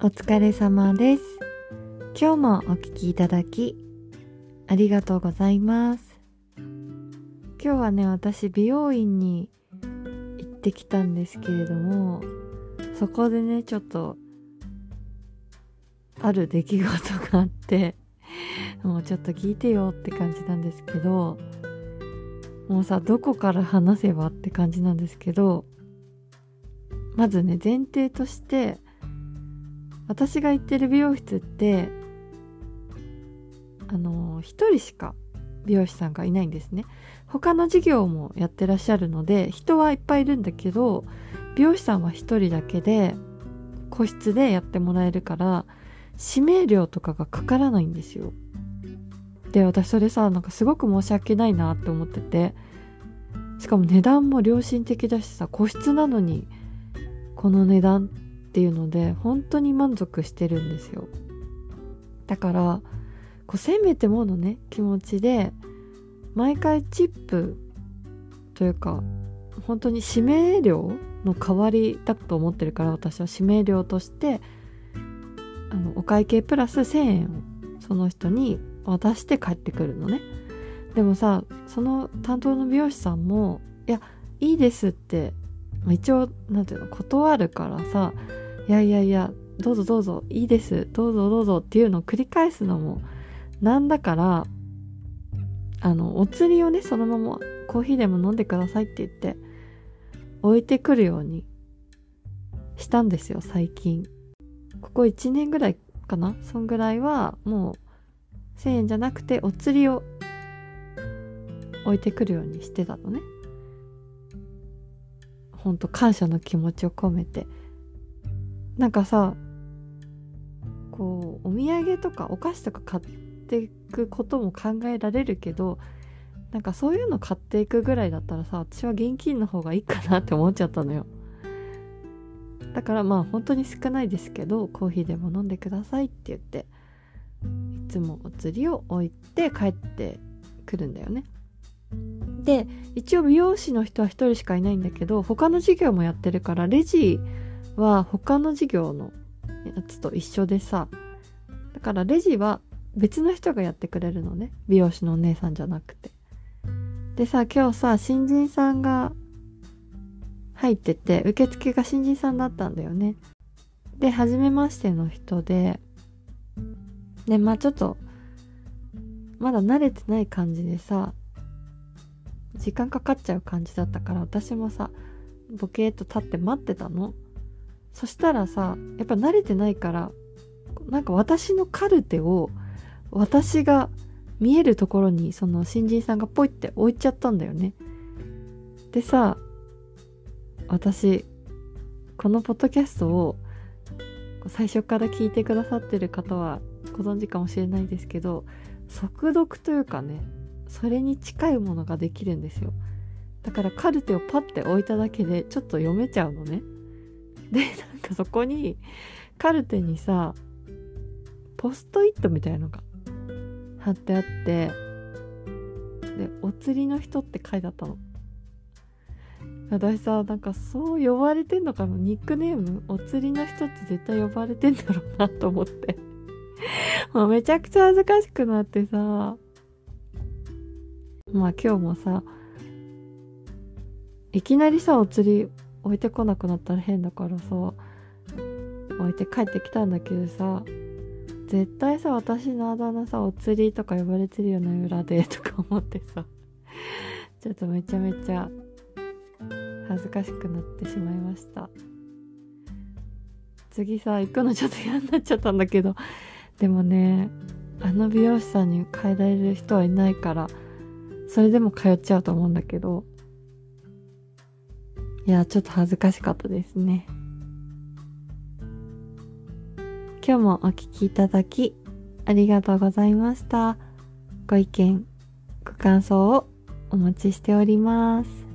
お疲れ様です。今日もお聞きいただき、ありがとうございます。今日はね、私美容院に行ってきたんですけれども、そこでね、ちょっと、ある出来事があって、もうちょっと聞いてよって感じなんですけど、もうさ、どこから話せばって感じなんですけど、まずね、前提として、私が行ってる美容室って、あの、一人しか美容師さんがいないんですね。他の事業もやってらっしゃるので、人はいっぱいいるんだけど、美容師さんは一人だけで、個室でやってもらえるから、指名料とかがかからないんですよ。で、私それさ、なんかすごく申し訳ないなって思ってて、しかも値段も良心的だしさ、個室なのに、この値段っていうので、本当に満足してるんですよ。だから、こう、せめてものね、気持ちで、毎回チップというか、本当に指名料の代わりだと思ってるから、私は指名料として、あの、お会計プラス1000円をその人に渡して帰ってくるのね。でもさ、その担当の美容師さんも、いや、いいですって、ま一応、なんていうの、断るからさ、いやいやいや、どうぞどうぞ、いいです、どうぞどうぞっていうのを繰り返すのもなんだから、あの、お釣りをね、そのままコーヒーでも飲んでくださいって言って、置いてくるようにしたんですよ、最近。ここ1年ぐらいかな？そんぐらいは、もう、1000円じゃなくて、お釣りを置いてくるようにしてたのね。ほんと感謝の気持ちを込めて。なんかさ、こう、お土産とかお菓子とか買っていくことも考えられるけど、なんかそういうの買っていくぐらいだったらさ、私は現金の方がいいかなって思っちゃったのよ。だからまあ本当に少ないですけど、コーヒーでも飲んでくださいって言って、いつもお釣りを置いて帰ってくるんだよね。で、一応美容師の人は一人しかいないんだけど、他の事業もやってるから、レジは他の事業のやつと一緒でさ、だからレジは別の人がやってくれるのね。美容師のお姉さんじゃなくて。でさ、今日さ、新人さんが入ってて、受付が新人さんだったんだよね。で、初めましての人で、で、まあちょっと、まだ慣れてない感じでさ、時間かかっちゃう感じだったから、私もさ、ボケーっと立って待ってたの。そしたらさ、やっぱ慣れてないから、なんか私のカルテを、私が見えるところに、その新人さんがポイって置いちゃったんだよね。でさ、私、このポッドキャストを、最初から聞いてくださってる方はご存知かもしれないですけど、速読というかね、それに近いものができるんですよ。だからカルテをパッて置いただけでちょっと読めちゃうのね。で、なんかそこに、カルテにさ、ポストイットみたいなのが貼ってあって、で、お釣りの人って書いてあったの。私さ、なんかそう呼ばれてんのかな？ニックネーム？お釣りの人って絶対呼ばれてんだろうなと思って。もうめちゃくちゃ恥ずかしくなってさ、まあ今日もさ、いきなりさ、お釣り置いてこなくなったら変だからさ、置いて帰ってきたんだけどさ、絶対さ、私のあだ名さ、お釣りとか呼ばれてるよね、裏で、とか思ってさ、ちょっとめちゃめちゃ恥ずかしくなってしまいました。次さ、行くのちょっと嫌になっちゃったんだけど、でもね、あの美容師さんに変えられる人はいないから、それでも通っちゃうと思うんだけど、いや、ちょっと恥ずかしかったですね。今日もお聴きいただき、ありがとうございました。ご意見、ご感想をお待ちしております。